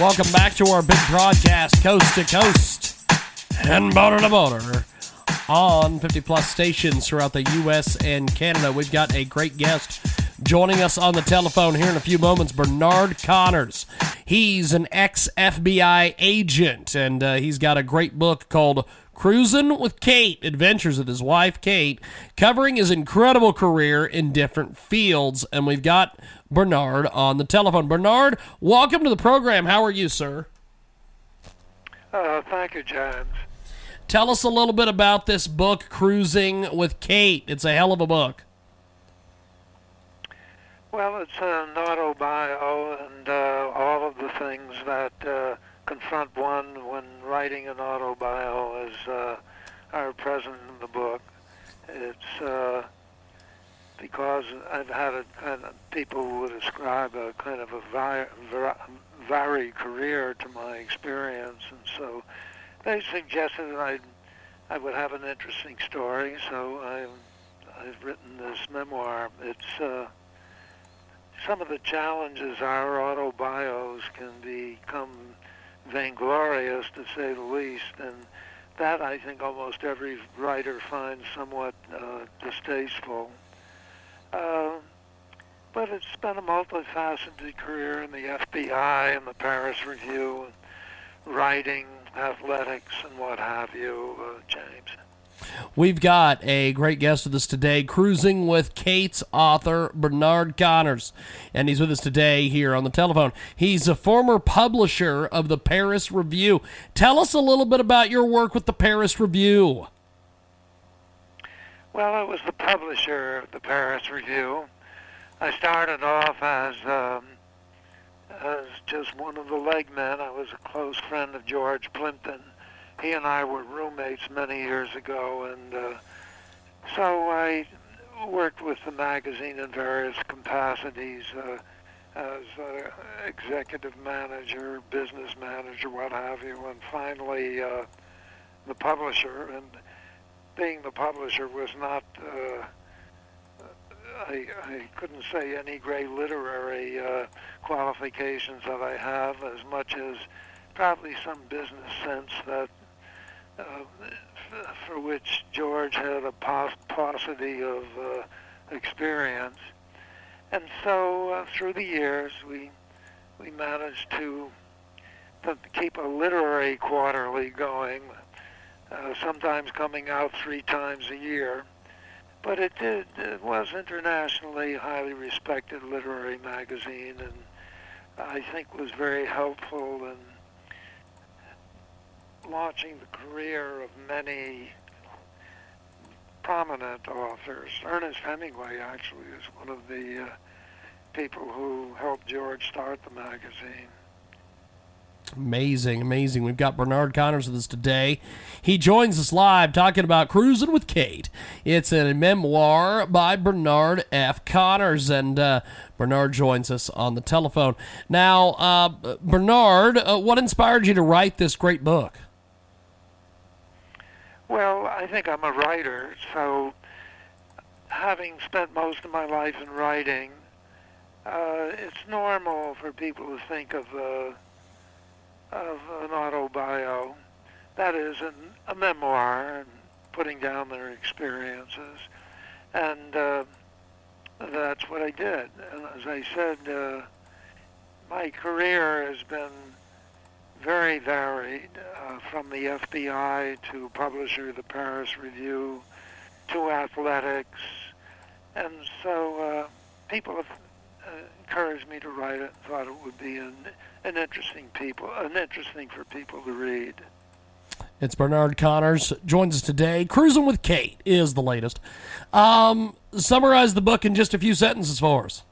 Welcome back to our big broadcast, coast to coast and border to border on 50 plus stations throughout the U.S. and Canada. We've got a great guest joining us on the telephone here in a few moments, Bernard Connors. He's an ex FBI agent, and uh, he's got a great book called Cruising with Kate Adventures of His Wife Kate, covering his incredible career in different fields. And we've got Bernard on the telephone. Bernard, welcome to the program. How are you, sir? Uh, thank you, James. Tell us a little bit about this book, Cruising with Kate. It's a hell of a book. Well, it's an autobio and uh, all of the things that uh, confront one when writing an autobio as uh, are present in the book. It's uh, because I've had a kind of people would ascribe a kind of a vi- var- varied career to my experience, and so they suggested that I I would have an interesting story. So I've I've written this memoir. It's uh, some of the challenges our autobios can become vainglorious, to say the least, and that I think almost every writer finds somewhat uh, distasteful. Uh, but it's been a multifaceted career in the FBI and the Paris Review, writing, athletics, and what have you, uh, James. We've got a great guest with us today, cruising with Kate's author, Bernard Connors. And he's with us today here on the telephone. He's a former publisher of the Paris Review. Tell us a little bit about your work with the Paris Review. Well, I was the publisher of the Paris Review. I started off as um, as just one of the legmen. I was a close friend of George Plimpton he and I were roommates many years ago, and uh, so I worked with the magazine in various capacities uh, as uh, executive manager, business manager, what have you, and finally uh, the publisher. And being the publisher was not. Uh, I, I couldn't say any great literary uh, qualifications that I have as much as probably some business sense that for which George had a paucity of uh, experience. And so uh, through the years, we we managed to, to keep a literary quarterly going, uh, sometimes coming out three times a year. But it did it was internationally highly respected literary magazine, and I think was very helpful in launching the career of many prominent authors. Ernest Hemingway actually is one of the uh, people who helped George start the magazine. Amazing, amazing. We've got Bernard Connors with us today. He joins us live talking about Cruising with Kate. It's a memoir by Bernard F. Connors, and uh, Bernard joins us on the telephone. Now, uh, Bernard, uh, what inspired you to write this great book? Well, I think I'm a writer, so having spent most of my life in writing, uh, it's normal for people to think of uh, of an autobio, that is, an, a memoir, and putting down their experiences, and uh, that's what I did. And as I said, uh, my career has been very varied, uh, from the FBI to publisher of the Paris Review to athletics. And so uh, people have uh, encouraged me to write it, thought it would be an, an interesting people, an interesting for people to read. It's Bernard Connors joins us today. Cruising with Kate is the latest. Um, summarize the book in just a few sentences for us.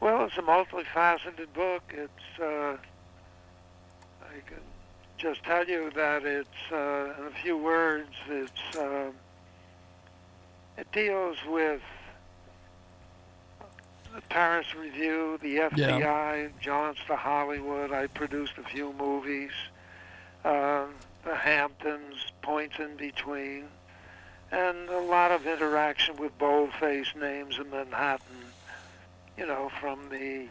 Well, it's a multifaceted book. It's uh, I can just tell you that it's uh, in a few words. It's uh, it deals with the Paris Review, the FBI, Jaunts to Hollywood. I produced a few movies. Uh, the Hamptons, points in between, and a lot of interaction with boldface names in Manhattan. You know, from the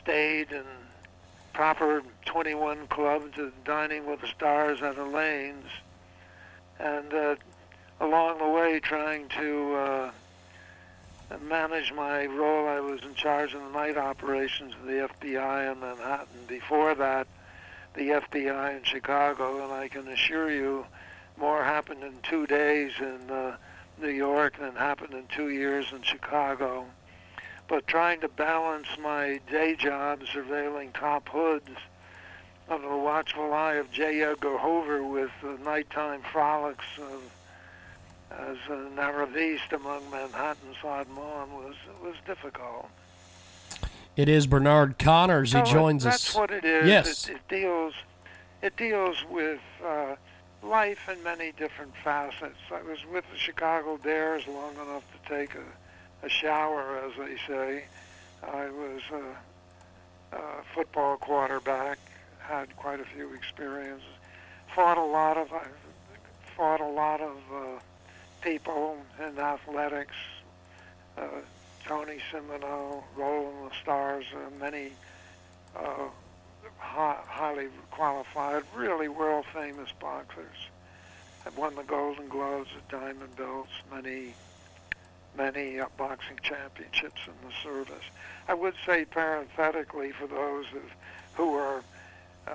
staid and proper 21 club to dining with the stars at Elaine's, and uh, along the way trying to uh, manage my role. I was in charge of the night operations of the FBI in Manhattan. Before that, the FBI in Chicago, and I can assure you, more happened in two days in uh, New York than happened in two years in Chicago. But trying to balance my day job surveilling top hoods under the watchful eye of J. Edgar Hoover with the nighttime frolics of as an arriviste among Manhattan's haut monde was was difficult. It is Bernard Connors. He So joins that's us. That's what it is. Yes. It, it deals it deals with uh, life in many different facets. I was with the Chicago Bears long enough to take a, a shower, as they say. I was a, a football quarterback. Had quite a few experiences. Fought a lot of. I fought a lot of. Uh, people in athletics, uh, Tony Simino, Roland La Starza, uh, many uh, hi- highly qualified, really world famous boxers. I've won the Golden Gloves the Diamond Belts, many, many boxing championships in the service. I would say parenthetically for those of, who are uh,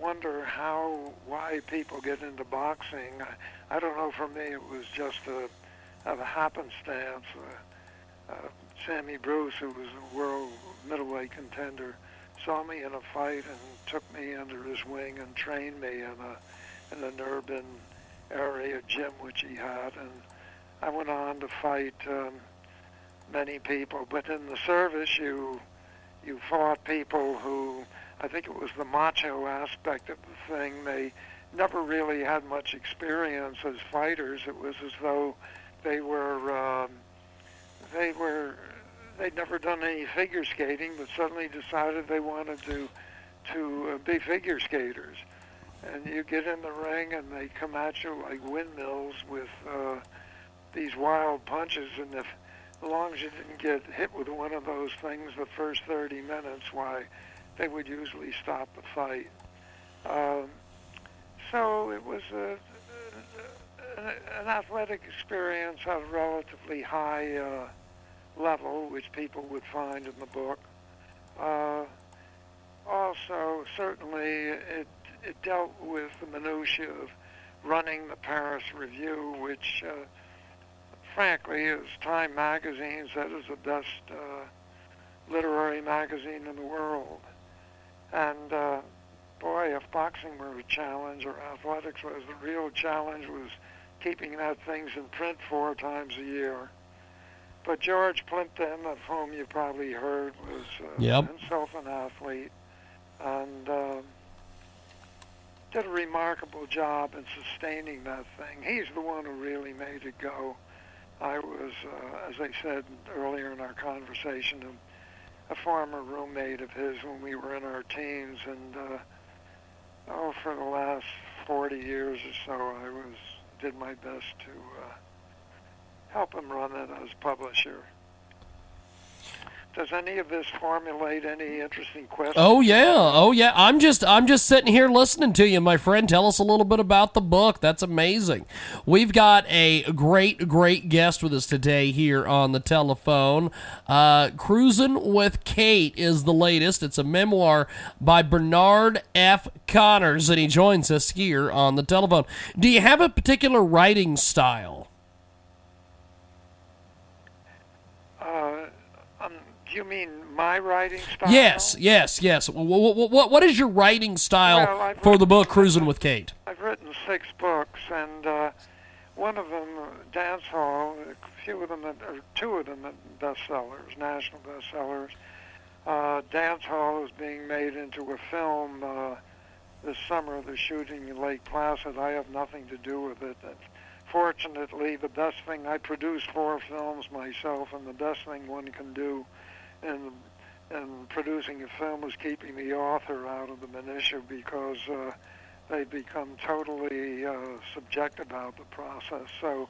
wonder how why people get into boxing. I, I don't know. For me, it was just a, a happenstance. Uh, uh, Sammy Bruce, who was a world middleweight contender, saw me in a fight and took me under his wing and trained me in a in an urban area gym which he had, and I went on to fight um, many people. But in the service, you you fought people who I think it was the macho aspect of the thing. They never really had much experience as fighters. It was as though they were um, they were they'd never done any figure skating, but suddenly decided they wanted to to uh, be figure skaters. And you get in the ring, and they come at you like windmills with uh, these wild punches. And if as long as you didn't get hit with one of those things the first 30 minutes, why they would usually stop the fight. Um, so it was a, an athletic experience at a relatively high uh, level, which people would find in the book. Uh, also, certainly, it, it dealt with the minutiae of running the Paris Review, which, uh, frankly, as Time magazine said, is the best uh, literary magazine in the world. And uh, boy, if boxing were a challenge or athletics was, the real challenge was keeping that things in print four times a year. But George Plimpton, of whom you probably heard, was uh, Yep. himself an athlete and uh, did a remarkable job in sustaining that thing. He's the one who really made it go. I was, uh, as I said earlier in our conversation, a, a former roommate of his when we were in our teens, and uh, oh, for the last 40 years or so, I was did my best to uh, help him run it as publisher. Does any of this formulate any interesting questions? Oh yeah, oh yeah. I'm just I'm just sitting here listening to you, my friend. Tell us a little bit about the book. That's amazing. We've got a great great guest with us today here on the telephone. Uh, Cruising with Kate is the latest. It's a memoir by Bernard F. Connors, and he joins us here on the telephone. Do you have a particular writing style? Uh, um, do you mean my writing style? Yes, yes, yes. What, what, what is your writing style Well, for the book Cruising with Kate? I've written six books, and uh, one of them, uh, Dance Hall, a few of them, or two of them, bestsellers, national bestsellers. Uh, Dance Hall is being made into a film uh, this summer. They're shooting in Lake Placid. I have nothing to do with it. And fortunately, the best thing I produce four films myself, and the best thing one can do in in producing a film is keeping the author out of the minutia because uh, they become totally uh, subject about the process. So,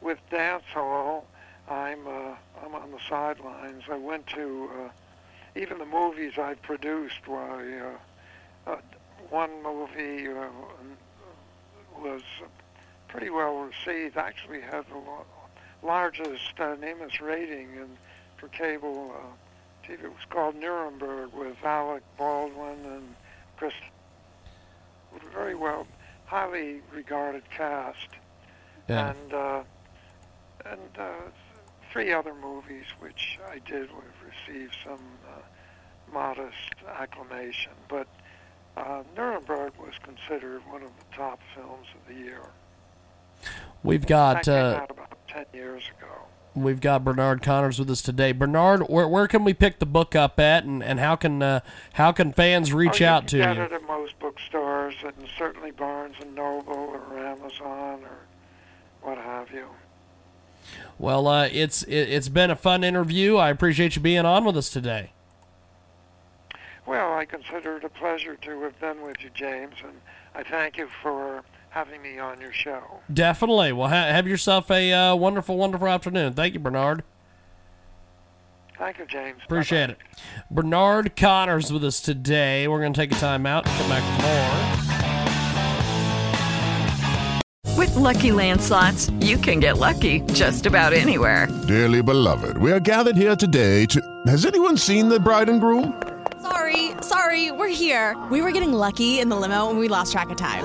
with Dance Hall, I'm uh, I'm on the sidelines. I went to uh, even the movies I've produced. Why uh, uh, one movie uh, was pretty well received. Actually, had the largest uh, Nimitz rating in, for cable uh. It was called Nuremberg with Alec Baldwin and Chris. Very well, highly regarded cast, Yeah. and uh, and uh, three other movies which I did have received some uh, modest acclamation, but. Uh, Nuremberg was considered one of the top films of the year. We've That got came uh, out about 10 years ago. We've got Bernard Connors with us today. Bernard, where, where can we pick the book up at, and, and how can uh, how can fans reach oh, you out to get you? it at most bookstores and certainly Barnes and Noble or Amazon or what have you. Well, uh, it's it, it's been a fun interview. I appreciate you being on with us today. Well, I consider it a pleasure to have been with you, James, and I thank you for having me on your show. Definitely. Well, ha- have yourself a uh, wonderful, wonderful afternoon. Thank you, Bernard. Thank you, James. Appreciate Bye-bye. it. Bernard Connors with us today. We're going to take a time out and come back with more. With Lucky Land slots, you can get lucky just about anywhere. Dearly beloved, we are gathered here today to. Has anyone seen the bride and groom? Sorry, sorry, we're here. We were getting lucky in the limo and we lost track of time.